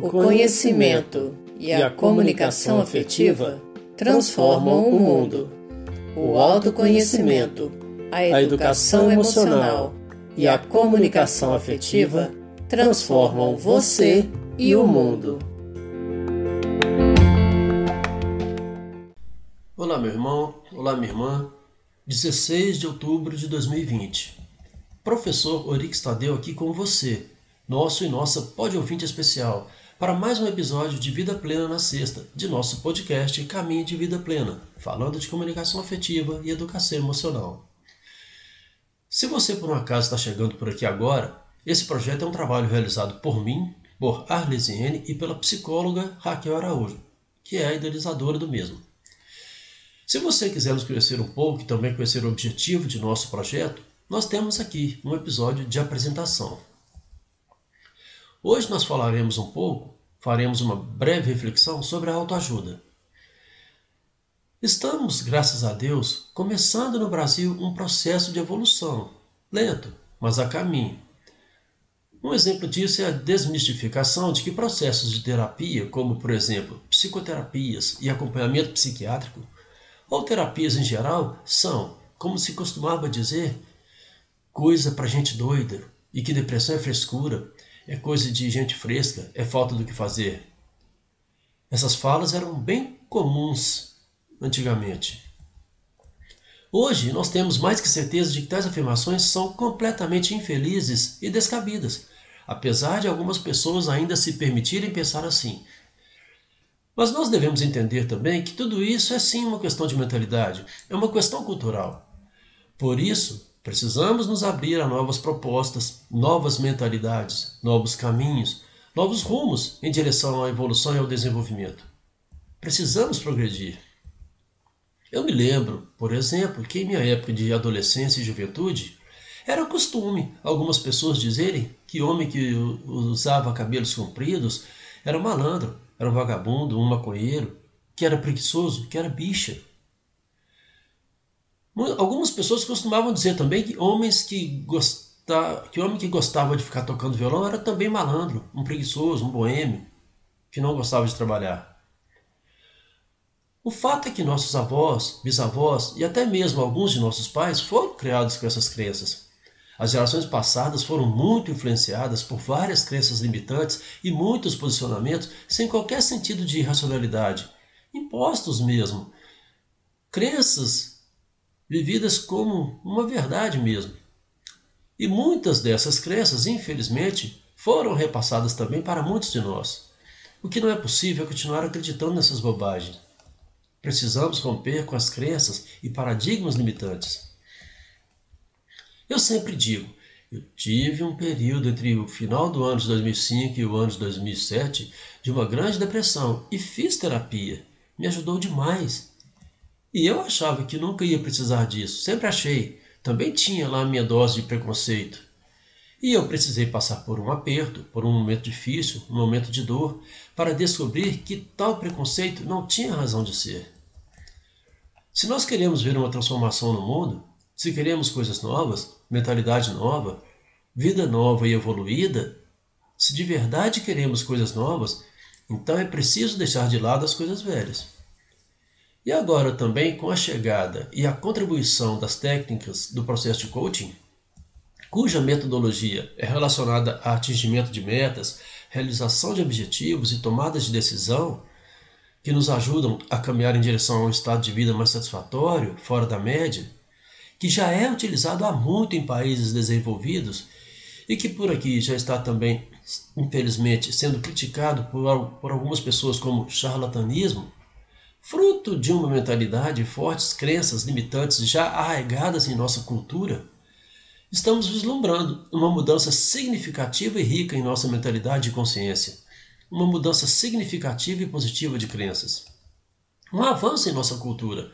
O conhecimento e a comunicação afetiva transformam o mundo. O autoconhecimento, a educação emocional e a comunicação afetiva transformam você e o mundo. Olá, meu irmão. Olá, minha irmã. 16 de outubro de 2020. Professor Orix Tadeu aqui com você, nosso e nossa pode ouvinte especial para mais um episódio de Vida Plena na Sexta, de nosso podcast Caminho de Vida Plena, falando de comunicação afetiva e educação emocional. Se você por um acaso está chegando por aqui agora, esse projeto é um trabalho realizado por mim, por Arlesiene e pela psicóloga Raquel Araújo, que é a idealizadora do mesmo. Se você quiser nos conhecer um pouco e também conhecer o objetivo de nosso projeto, nós temos aqui um episódio de apresentação. Hoje nós falaremos um pouco, faremos uma breve reflexão sobre a autoajuda. Estamos, graças a Deus, começando no Brasil um processo de evolução, lento, mas a caminho. Um exemplo disso é a desmistificação de que processos de terapia, como por exemplo psicoterapias e acompanhamento psiquiátrico, ou terapias em geral, são, como se costumava dizer, coisa para gente doida e que depressão é frescura é coisa de gente fresca, é falta do que fazer. Essas falas eram bem comuns antigamente. Hoje, nós temos mais que certeza de que tais afirmações são completamente infelizes e descabidas, apesar de algumas pessoas ainda se permitirem pensar assim. Mas nós devemos entender também que tudo isso é sim uma questão de mentalidade, é uma questão cultural. Por isso, Precisamos nos abrir a novas propostas, novas mentalidades, novos caminhos, novos rumos em direção à evolução e ao desenvolvimento. Precisamos progredir. Eu me lembro, por exemplo, que em minha época de adolescência e juventude, era costume algumas pessoas dizerem que homem que usava cabelos compridos era malandro, era um vagabundo, um maconheiro, que era preguiçoso, que era bicha. Algumas pessoas costumavam dizer também que homens que gostar, que homem que gostava de ficar tocando violão era também malandro, um preguiçoso, um boêmio, que não gostava de trabalhar. O fato é que nossos avós, bisavós e até mesmo alguns de nossos pais foram criados com essas crenças. As gerações passadas foram muito influenciadas por várias crenças limitantes e muitos posicionamentos sem qualquer sentido de racionalidade, impostos mesmo. Crenças vividas como uma verdade mesmo. E muitas dessas crenças, infelizmente, foram repassadas também para muitos de nós. O que não é possível é continuar acreditando nessas bobagens. Precisamos romper com as crenças e paradigmas limitantes. Eu sempre digo, eu tive um período entre o final do ano de 2005 e o ano de 2007 de uma grande depressão e fiz terapia. Me ajudou demais. E eu achava que nunca ia precisar disso, sempre achei. Também tinha lá a minha dose de preconceito. E eu precisei passar por um aperto, por um momento difícil, um momento de dor, para descobrir que tal preconceito não tinha razão de ser. Se nós queremos ver uma transformação no mundo, se queremos coisas novas, mentalidade nova, vida nova e evoluída, se de verdade queremos coisas novas, então é preciso deixar de lado as coisas velhas. E agora também com a chegada e a contribuição das técnicas do processo de coaching, cuja metodologia é relacionada a atingimento de metas, realização de objetivos e tomadas de decisão, que nos ajudam a caminhar em direção a um estado de vida mais satisfatório, fora da média, que já é utilizado há muito em países desenvolvidos e que por aqui já está também, infelizmente, sendo criticado por, por algumas pessoas como charlatanismo, fruto de uma mentalidade e fortes crenças limitantes já arraigadas em nossa cultura, estamos vislumbrando uma mudança significativa e rica em nossa mentalidade e consciência, uma mudança significativa e positiva de crenças, um avanço em nossa cultura.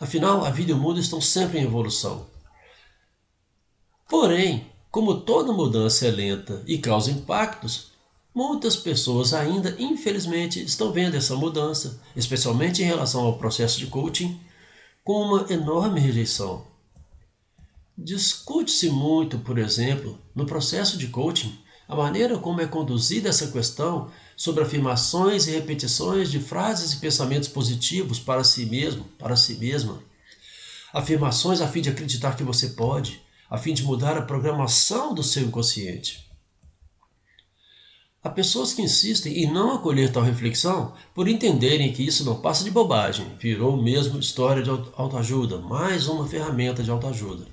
Afinal, a vida e o mundo estão sempre em evolução. Porém, como toda mudança é lenta e causa impactos, Muitas pessoas ainda, infelizmente, estão vendo essa mudança, especialmente em relação ao processo de coaching, com uma enorme rejeição. Discute-se muito, por exemplo, no processo de coaching, a maneira como é conduzida essa questão sobre afirmações e repetições de frases e pensamentos positivos para si mesmo, para si mesma. Afirmações a fim de acreditar que você pode, a fim de mudar a programação do seu inconsciente. Há pessoas que insistem em não acolher tal reflexão por entenderem que isso não passa de bobagem, virou mesmo história de autoajuda, mais uma ferramenta de autoajuda.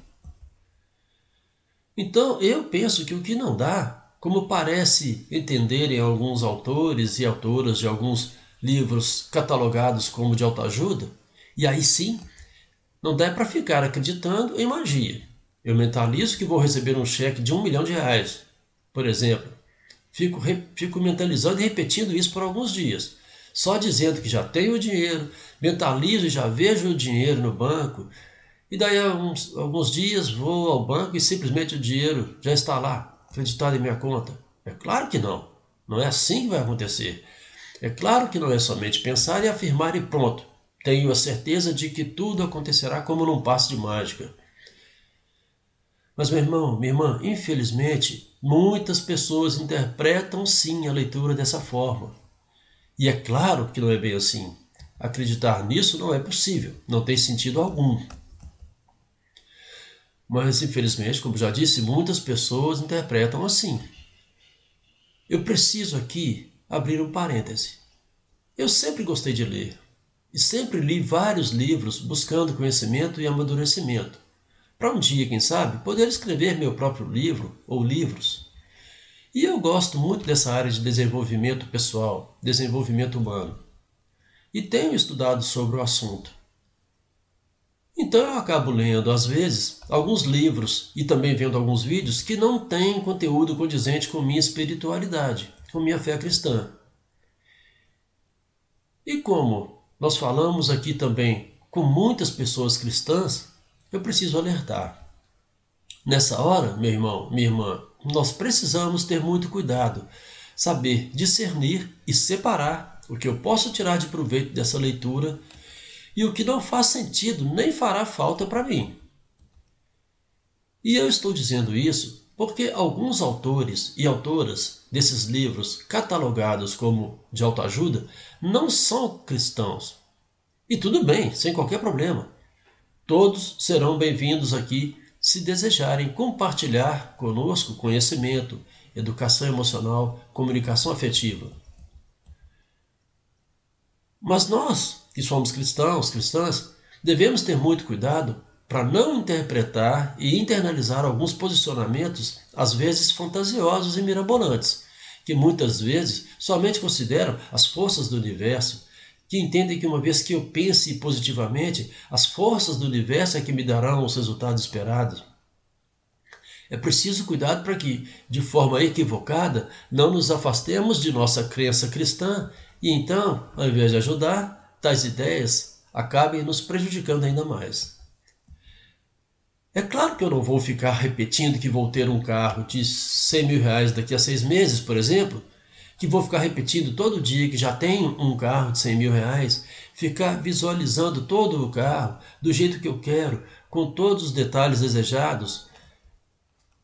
Então eu penso que o que não dá como parece entenderem alguns autores e autoras de alguns livros catalogados como de autoajuda, e aí sim, não dá para ficar acreditando em magia. Eu mentalizo que vou receber um cheque de um milhão de reais, por exemplo. Fico, fico mentalizando e repetindo isso por alguns dias, só dizendo que já tenho o dinheiro, mentalizo e já vejo o dinheiro no banco, e daí alguns, alguns dias vou ao banco e simplesmente o dinheiro já está lá, acreditado em minha conta? É claro que não. Não é assim que vai acontecer. É claro que não é somente pensar e afirmar e pronto. Tenho a certeza de que tudo acontecerá como num passe de mágica. Mas, meu irmão, minha irmã, infelizmente, muitas pessoas interpretam sim a leitura dessa forma. E é claro que não é bem assim. Acreditar nisso não é possível, não tem sentido algum. Mas, infelizmente, como já disse, muitas pessoas interpretam assim. Eu preciso aqui abrir um parêntese. Eu sempre gostei de ler e sempre li vários livros buscando conhecimento e amadurecimento, para um dia, quem sabe, poder escrever meu próprio livro ou livros. E eu gosto muito dessa área de desenvolvimento pessoal, desenvolvimento humano. E tenho estudado sobre o assunto. Então eu acabo lendo, às vezes, alguns livros e também vendo alguns vídeos que não têm conteúdo condizente com minha espiritualidade, com minha fé cristã. E como nós falamos aqui também com muitas pessoas cristãs, eu preciso alertar. Nessa hora, meu irmão, minha irmã, nós precisamos ter muito cuidado, saber discernir e separar o que eu posso tirar de proveito dessa leitura e o que não faz sentido nem fará falta para mim. E eu estou dizendo isso porque alguns autores e autoras desses livros catalogados como de autoajuda não são cristãos. E tudo bem, sem qualquer problema. Todos serão bem-vindos aqui se desejarem compartilhar conosco conhecimento, educação emocional, comunicação afetiva. Mas nós, que somos cristãos, cristãs, devemos ter muito cuidado para não interpretar e internalizar alguns posicionamentos, às vezes fantasiosos e mirabolantes, que muitas vezes somente consideram as forças do universo, que entendem que uma vez que eu pense positivamente, as forças do universo é que me darão os resultados esperados. É preciso cuidado para que, de forma equivocada, não nos afastemos de nossa crença cristã e então, ao invés de ajudar, tais ideias acabem nos prejudicando ainda mais. É claro que eu não vou ficar repetindo que vou ter um carro de 100 mil reais daqui a seis meses, por exemplo, que vou ficar repetindo todo dia que já tenho um carro de 100 mil reais, ficar visualizando todo o carro do jeito que eu quero, com todos os detalhes desejados,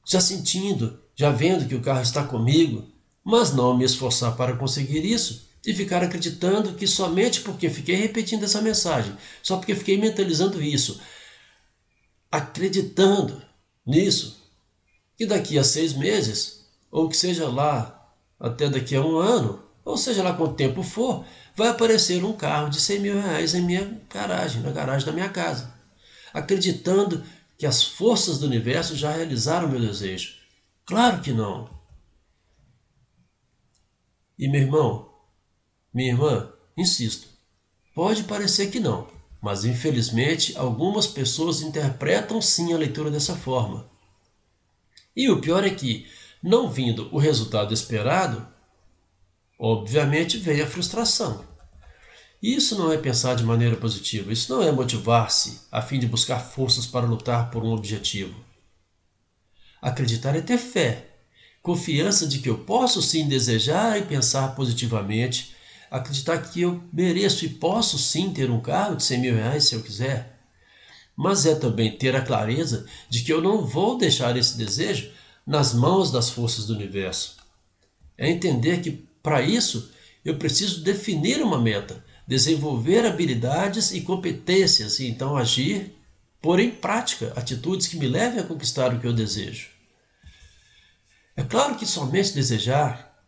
já sentindo, já vendo que o carro está comigo, mas não me esforçar para conseguir isso e ficar acreditando que somente porque fiquei repetindo essa mensagem, só porque fiquei mentalizando isso, acreditando nisso, que daqui a seis meses, ou que seja lá até daqui a um ano, ou seja lá quanto tempo for, vai aparecer um carro de 100 mil reais em minha garagem, na garagem da minha casa, acreditando que as forças do universo já realizaram meu desejo. Claro que não. E meu irmão, minha irmã, insisto, pode parecer que não, mas infelizmente algumas pessoas interpretam sim a leitura dessa forma. E o pior é que, não vindo o resultado esperado, obviamente vem a frustração. Isso não é pensar de maneira positiva, isso não é motivar-se a fim de buscar forças para lutar por um objetivo. Acreditar é ter fé, confiança de que eu posso sim desejar e pensar positivamente acreditar que eu mereço e posso sim ter um carro de 100 mil reais se eu quiser. Mas é também ter a clareza de que eu não vou deixar esse desejo nas mãos das forças do universo. É entender que, para isso, Eu preciso definir uma meta, desenvolver habilidades e competências e então agir, pôr em prática atitudes que me levem a conquistar o que eu desejo. É claro que somente desejar,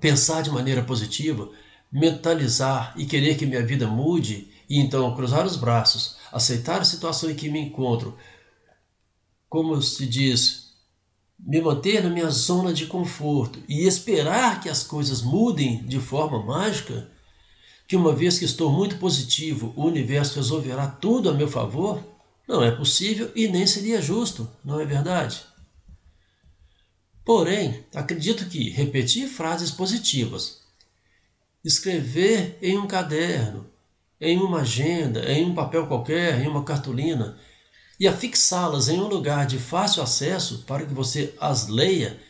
pensar de maneira positiva, mentalizar e querer que minha vida mude e então cruzar os braços, aceitar a situação em que me encontro, como se diz, me manter na minha zona de conforto e esperar que as coisas mudem de forma mágica, que uma vez que estou muito positivo, o universo resolverá tudo a meu favor, não é possível e nem seria justo, não é verdade? Porém, acredito que repetir frases positivas, escrever em um caderno, em uma agenda, em um papel qualquer, em uma cartolina, e afixá-las em um lugar de fácil acesso para que você as leia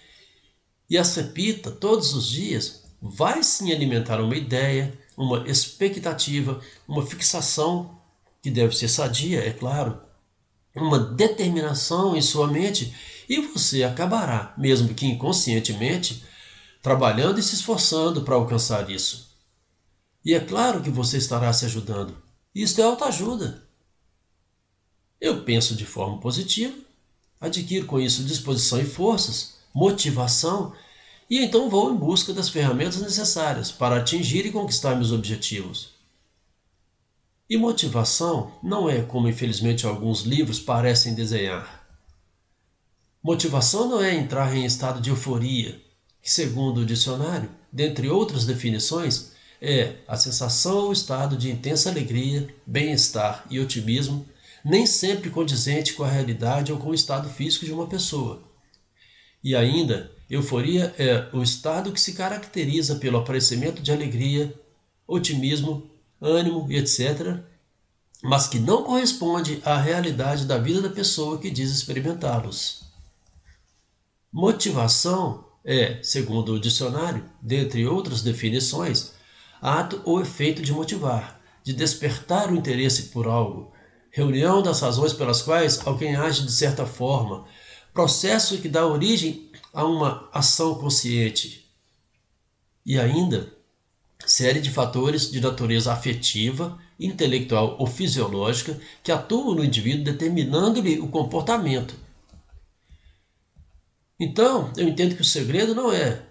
e as repita todos os dias, vai sim alimentar uma ideia, uma expectativa, uma fixação que deve ser sadia, é claro, uma determinação em sua mente e você acabará, mesmo que inconscientemente, trabalhando e se esforçando para alcançar isso. E é claro que você estará se ajudando. Isto é autoajuda. Eu penso de forma positiva, adquiro com isso disposição e forças, motivação, e então vou em busca das ferramentas necessárias para atingir e conquistar meus objetivos. E motivação não é como infelizmente alguns livros parecem desenhar. Motivação não é entrar em estado de euforia, que, segundo o dicionário, dentre outras definições, é a sensação ou estado de intensa alegria, bem-estar e otimismo, nem sempre condizente com a realidade ou com o estado físico de uma pessoa. E ainda, euforia é o estado que se caracteriza pelo aparecimento de alegria, otimismo, ânimo e etc., mas que não corresponde à realidade da vida da pessoa que diz experimentá-los. Motivação é, segundo o dicionário, dentre outras definições, ato ou efeito de motivar, de despertar o interesse por algo, reunião das razões pelas quais alguém age de certa forma, processo que dá origem a uma ação consciente. E ainda, série de fatores de natureza afetiva, intelectual ou fisiológica que atuam no indivíduo determinando-lhe o comportamento então, eu entendo que o segredo não é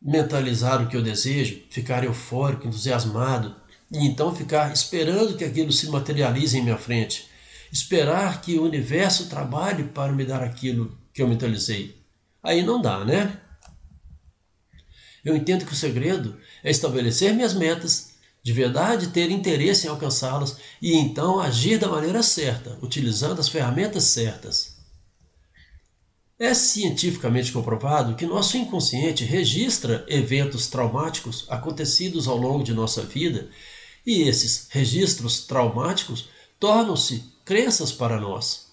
mentalizar o que eu desejo, ficar eufórico, entusiasmado, e então ficar esperando que aquilo se materialize em minha frente. Esperar que o universo trabalhe para me dar aquilo que eu mentalizei. Aí não dá, né? Eu entendo que o segredo é estabelecer minhas metas, de verdade ter interesse em alcançá-las e então agir da maneira certa, utilizando as ferramentas certas. É cientificamente comprovado que nosso inconsciente registra eventos traumáticos acontecidos ao longo de nossa vida e esses registros traumáticos tornam-se crenças para nós,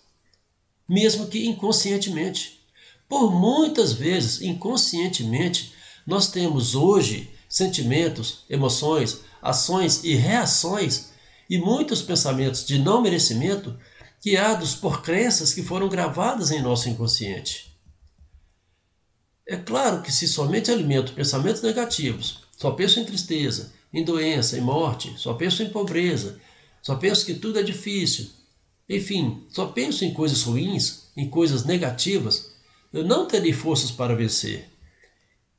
mesmo que inconscientemente. Por muitas vezes, inconscientemente, nós temos hoje sentimentos, emoções, ações e reações e muitos pensamentos de não merecimento guiados por crenças que foram gravadas em nosso inconsciente. É claro que se somente alimento pensamentos negativos, só penso em tristeza, em doença, em morte, só penso em pobreza, só penso que tudo é difícil, enfim, só penso em coisas ruins, em coisas negativas, eu não terei forças para vencer.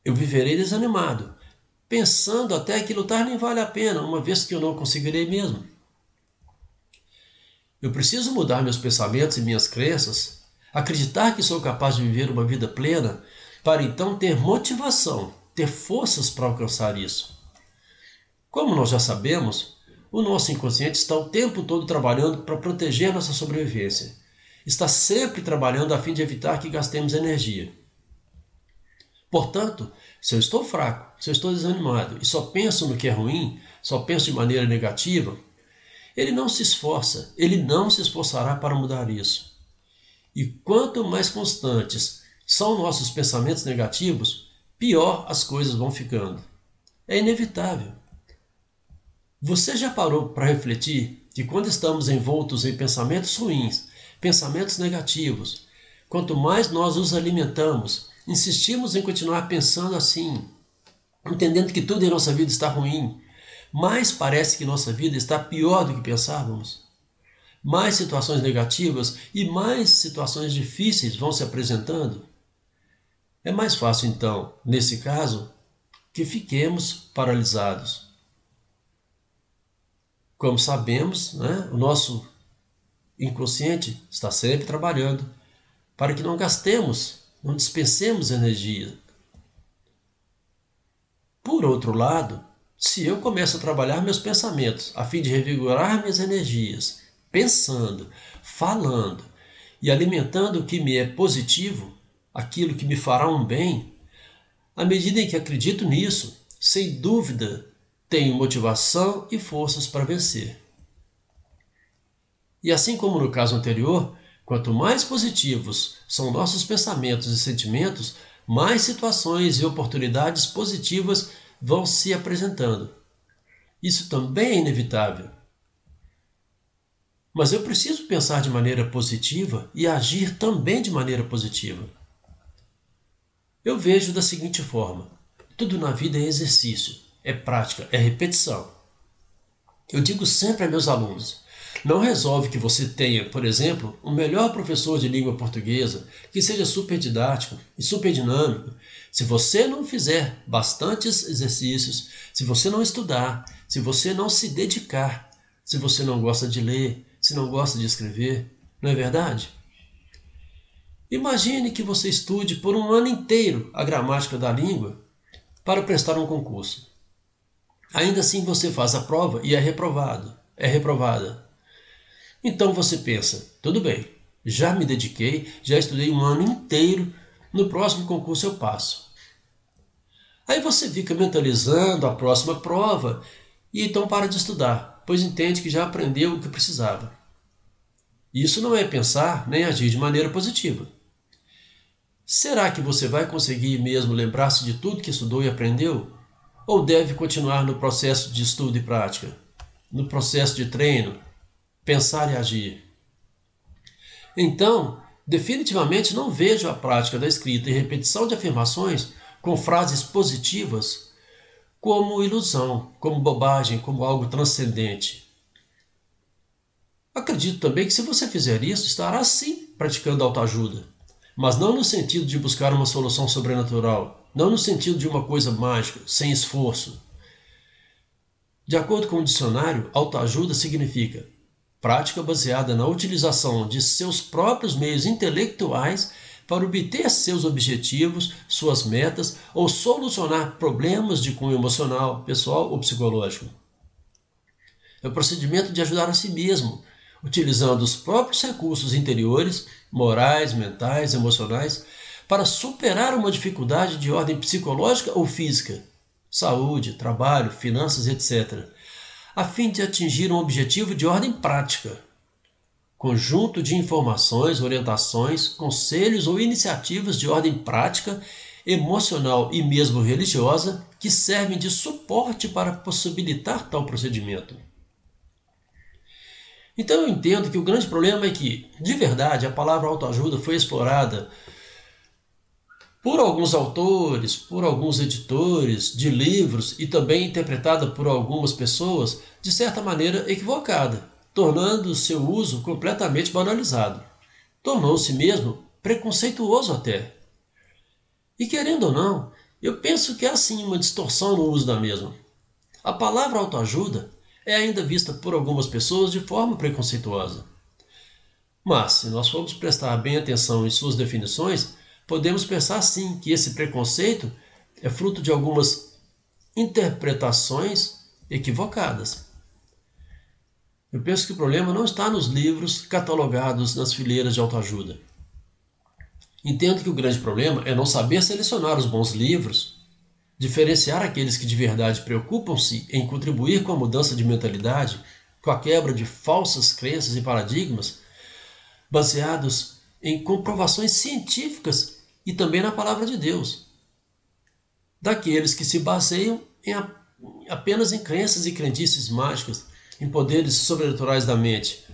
Eu viverei desanimado, pensando até que lutar nem vale a pena, uma vez que eu não conseguirei mesmo. Eu preciso mudar meus pensamentos e minhas crenças, acreditar que sou capaz de viver uma vida plena, para então ter motivação, ter forças para alcançar isso. Como nós já sabemos, o nosso inconsciente está o tempo todo trabalhando para proteger nossa sobrevivência. Está sempre trabalhando a fim de evitar que gastemos energia. Portanto, se eu estou fraco, se eu estou desanimado e só penso no que é ruim, só penso de maneira negativa, ele não se esforça, ele não se esforçará para mudar isso. E quanto mais constantes são nossos pensamentos negativos, pior as coisas vão ficando. É inevitável. Você já parou para refletir que quando estamos envoltos em pensamentos ruins, pensamentos negativos, quanto mais nós os alimentamos, insistimos em continuar pensando assim, entendendo que tudo em nossa vida está ruim, mais parece que nossa vida está pior do que pensávamos. Mais situações negativas e mais situações difíceis vão se apresentando. É mais fácil, então, nesse caso, que fiquemos paralisados. Como sabemos, né, o nosso inconsciente está sempre trabalhando para que não gastemos, não dispensemos energia. Por outro lado, se eu começo a trabalhar meus pensamentos a fim de revigorar minhas energias, pensando, falando e alimentando o que me é positivo, aquilo que me fará um bem, à medida em que acredito nisso, sem dúvida tenho motivação e forças para vencer. E assim como no caso anterior, quanto mais positivos são nossos pensamentos e sentimentos, mais situações e oportunidades positivas vão se apresentando. Isso também é inevitável. Mas eu preciso pensar de maneira positiva e agir também de maneira positiva. Eu vejo da seguinte forma: tudo na vida é exercício, é prática, é repetição. Eu digo sempre a meus alunos: não resolve que você tenha, por exemplo, um melhor professor de língua portuguesa, que seja super didático e super dinâmico, se você não fizer bastantes exercícios, se você não estudar, se você não se dedicar, se você não gosta de ler, se não gosta de escrever, não é verdade? Imagine que você estude por um ano inteiro a gramática da língua para prestar um concurso. Ainda assim você faz a prova e é reprovado, é reprovada. Então você pensa: tudo bem, já me dediquei, já estudei um ano inteiro, no próximo concurso eu passo. Aí você fica mentalizando a próxima prova e então para de estudar, pois entende que já aprendeu o que precisava. Isso não é pensar nem agir de maneira positiva. Será que você vai conseguir mesmo lembrar-se de tudo que estudou e aprendeu? Ou deve continuar no processo de estudo e prática? No processo de treino, pensar e agir. Então, definitivamente não vejo a prática da escrita e repetição de afirmações com frases positivas como ilusão, como bobagem, como algo transcendente. Acredito também que se você fizer isso, estará sim praticando autoajuda, mas não no sentido de buscar uma solução sobrenatural, não no sentido de uma coisa mágica, sem esforço. De acordo com o dicionário, autoajuda significa prática baseada na utilização de seus próprios meios intelectuais para obter seus objetivos, suas metas ou solucionar problemas de cunho emocional, pessoal ou psicológico. É o procedimento de ajudar a si mesmo, utilizando os próprios recursos interiores, morais, mentais, emocionais, para superar uma dificuldade de ordem psicológica ou física, saúde, trabalho, finanças, etc a fim de atingir um objetivo de ordem prática. Conjunto de informações, orientações, conselhos ou iniciativas de ordem prática, emocional e mesmo religiosa que servem de suporte para possibilitar tal procedimento. Então eu entendo que o grande problema é que, de verdade, a palavra autoajuda foi explorada por alguns autores, por alguns editores de livros e também interpretada por algumas pessoas de certa maneira equivocada, tornando seu uso completamente banalizado. Tornou-se mesmo preconceituoso até. E querendo ou não, eu penso que há sim uma distorção no uso da mesma. A palavra autoajuda é ainda vista por algumas pessoas de forma preconceituosa. Mas, se nós formos prestar bem atenção em suas definições, podemos pensar sim que esse preconceito é fruto de algumas interpretações equivocadas. Eu penso que o problema não está nos livros catalogados nas fileiras de autoajuda. Entendo que o grande problema é não saber selecionar os bons livros, diferenciar aqueles que de verdade preocupam-se em contribuir com a mudança de mentalidade, com a quebra de falsas crenças e paradigmas, baseados em comprovações científicas e também na palavra de Deus. Daqueles que se baseiam em apenas em crenças e crendices mágicas, em poderes sobrenaturais da mente,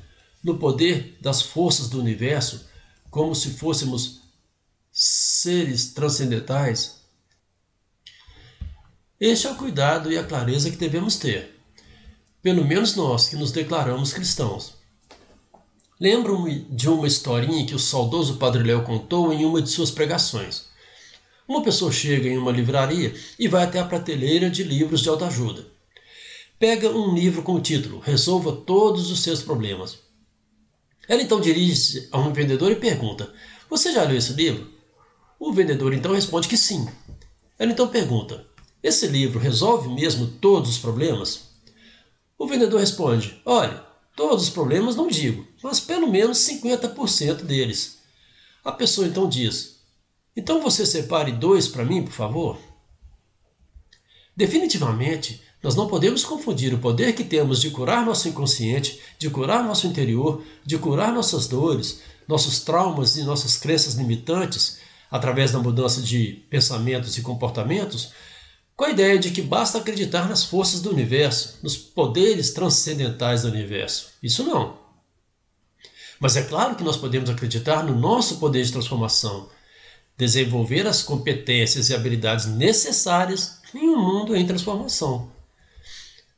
no poder das forças do universo, como se fôssemos seres transcendentais. Este é o cuidado e a clareza que devemos ter, pelo menos nós que nos declaramos cristãos. Lembro-me de uma historinha que o saudoso Padre Léo contou em uma de suas pregações. Uma pessoa chega em uma livraria e vai até a prateleira de livros de autoajuda. Pega um livro com o título Resolva todos os seus problemas. Ela então dirige-se a um vendedor e pergunta: Você já leu esse livro? O vendedor então responde que sim. Ela então pergunta: Esse livro resolve mesmo todos os problemas? O vendedor responde: Olhe, Todos os problemas não digo, mas pelo menos 50% deles. A pessoa então diz: Então você separe dois para mim, por favor? Definitivamente, nós não podemos confundir o poder que temos de curar nosso inconsciente, de curar nosso interior, de curar nossas dores, nossos traumas e nossas crenças limitantes, através da mudança de pensamentos e comportamentos, com a ideia de que basta acreditar nas forças do universo, nos poderes transcendentais do universo. Isso não. Mas é claro que nós podemos acreditar no nosso poder de transformação, desenvolver as competências e habilidades necessárias em um mundo em transformação.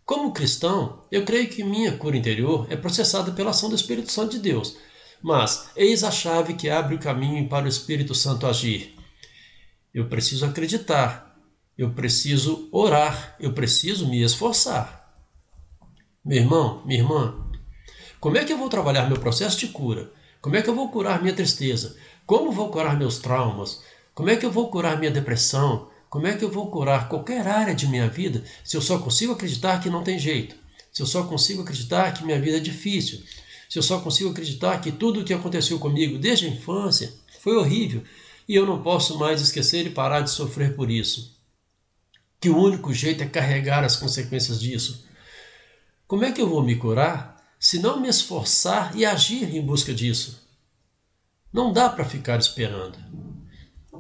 Como cristão, eu creio que minha cura interior é processada pela ação do Espírito Santo de Deus, mas eis a chave que abre o caminho para o Espírito Santo agir. Eu preciso acreditar eu preciso orar, eu preciso me esforçar. Meu irmão, minha irmã, como é que eu vou trabalhar meu processo de cura? Como é que eu vou curar minha tristeza? Como vou curar meus traumas? Como é que eu vou curar minha depressão? Como é que eu vou curar qualquer área de minha vida se eu só consigo acreditar que não tem jeito? Se eu só consigo acreditar que minha vida é difícil? Se eu só consigo acreditar que tudo o que aconteceu comigo desde a infância foi horrível e eu não posso mais esquecer e parar de sofrer por isso? Que o único jeito é carregar as consequências disso. Como é que eu vou me curar se não me esforçar e agir em busca disso? Não dá para ficar esperando.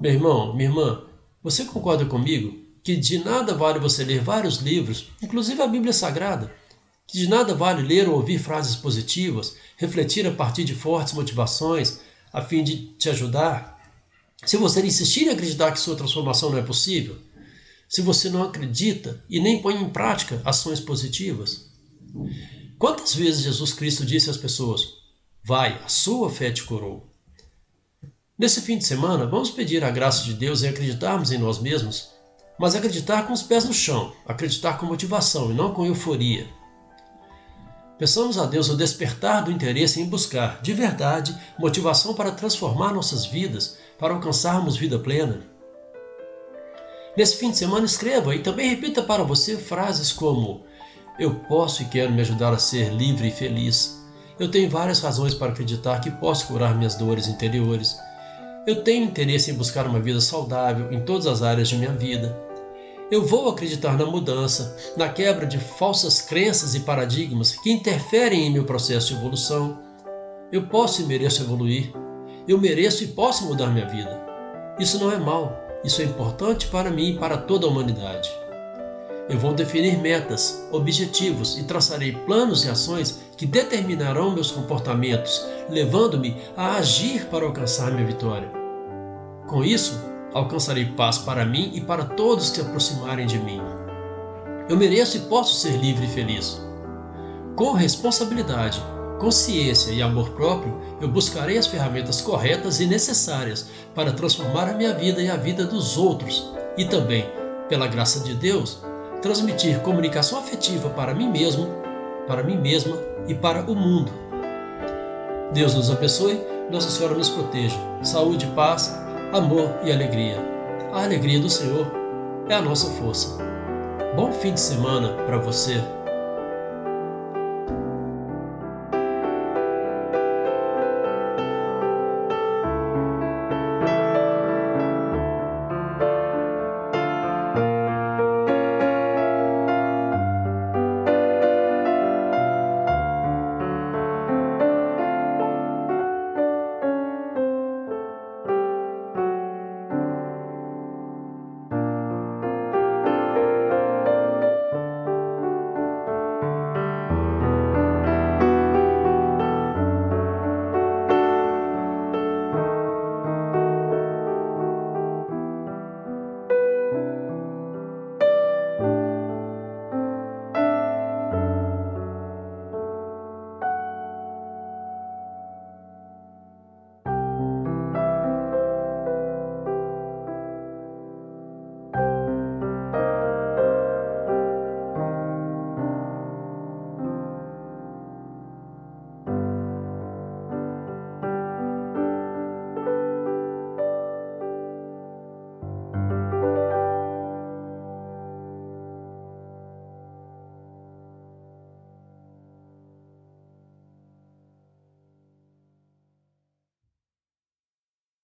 Meu irmão, minha irmã, você concorda comigo que de nada vale você ler vários livros, inclusive a Bíblia Sagrada, que de nada vale ler ou ouvir frases positivas, refletir a partir de fortes motivações a fim de te ajudar, se você insistir em acreditar que sua transformação não é possível? Se você não acredita e nem põe em prática ações positivas? Quantas vezes Jesus Cristo disse às pessoas: Vai, a sua fé te curou? Nesse fim de semana, vamos pedir a graça de Deus em acreditarmos em nós mesmos, mas acreditar com os pés no chão, acreditar com motivação e não com euforia. Peçamos a Deus o despertar do interesse em buscar, de verdade, motivação para transformar nossas vidas, para alcançarmos vida plena. Nesse fim de semana, escreva e também repita para você frases como: Eu posso e quero me ajudar a ser livre e feliz. Eu tenho várias razões para acreditar que posso curar minhas dores interiores. Eu tenho interesse em buscar uma vida saudável em todas as áreas de minha vida. Eu vou acreditar na mudança, na quebra de falsas crenças e paradigmas que interferem em meu processo de evolução. Eu posso e mereço evoluir. Eu mereço e posso mudar minha vida. Isso não é mal, isso é importante para mim e para toda a humanidade. Eu vou definir metas, objetivos e traçarei planos e ações que determinarão meus comportamentos, levando-me a agir para alcançar minha vitória. Com isso, alcançarei paz para mim e para todos que se aproximarem de mim. Eu mereço e posso ser livre e feliz. Com responsabilidade, consciência e amor próprio, eu buscarei as ferramentas corretas e necessárias para transformar a minha vida e a vida dos outros e também, pela graça de Deus, transmitir comunicação afetiva para mim mesmo, para mim mesma e para o mundo. Deus nos abençoe, Nossa Senhora nos proteja. Saúde, paz, amor e alegria. A alegria do Senhor é a nossa força. Bom fim de semana para você.